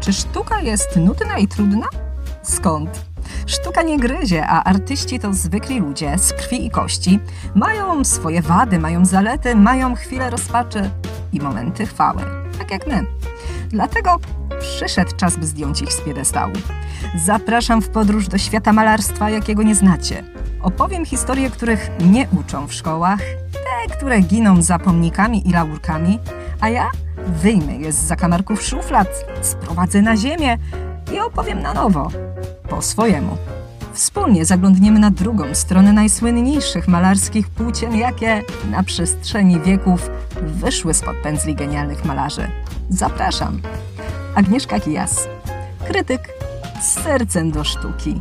Czy sztuka jest nudna i trudna? Skąd? Sztuka nie gryzie, a artyści to zwykli ludzie z krwi i kości. Mają swoje wady, mają zalety, mają chwile rozpaczy i momenty chwały, tak jak my. Dlatego przyszedł czas, by zdjąć ich z piedestału. Zapraszam w podróż do świata malarstwa, jakiego nie znacie. Opowiem historie, których nie uczą w szkołach, te, które giną za pomnikami i laurkami, a ja wyjmę je z zakamarków szuflad, sprowadzę na ziemię i opowiem na nowo, po swojemu. Wspólnie zaglądniemy na drugą stronę najsłynniejszych malarskich płócien, jakie na przestrzeni wieków wyszły spod pędzli genialnych malarzy. Zapraszam. Agnieszka Kijas, krytyk z sercem do sztuki.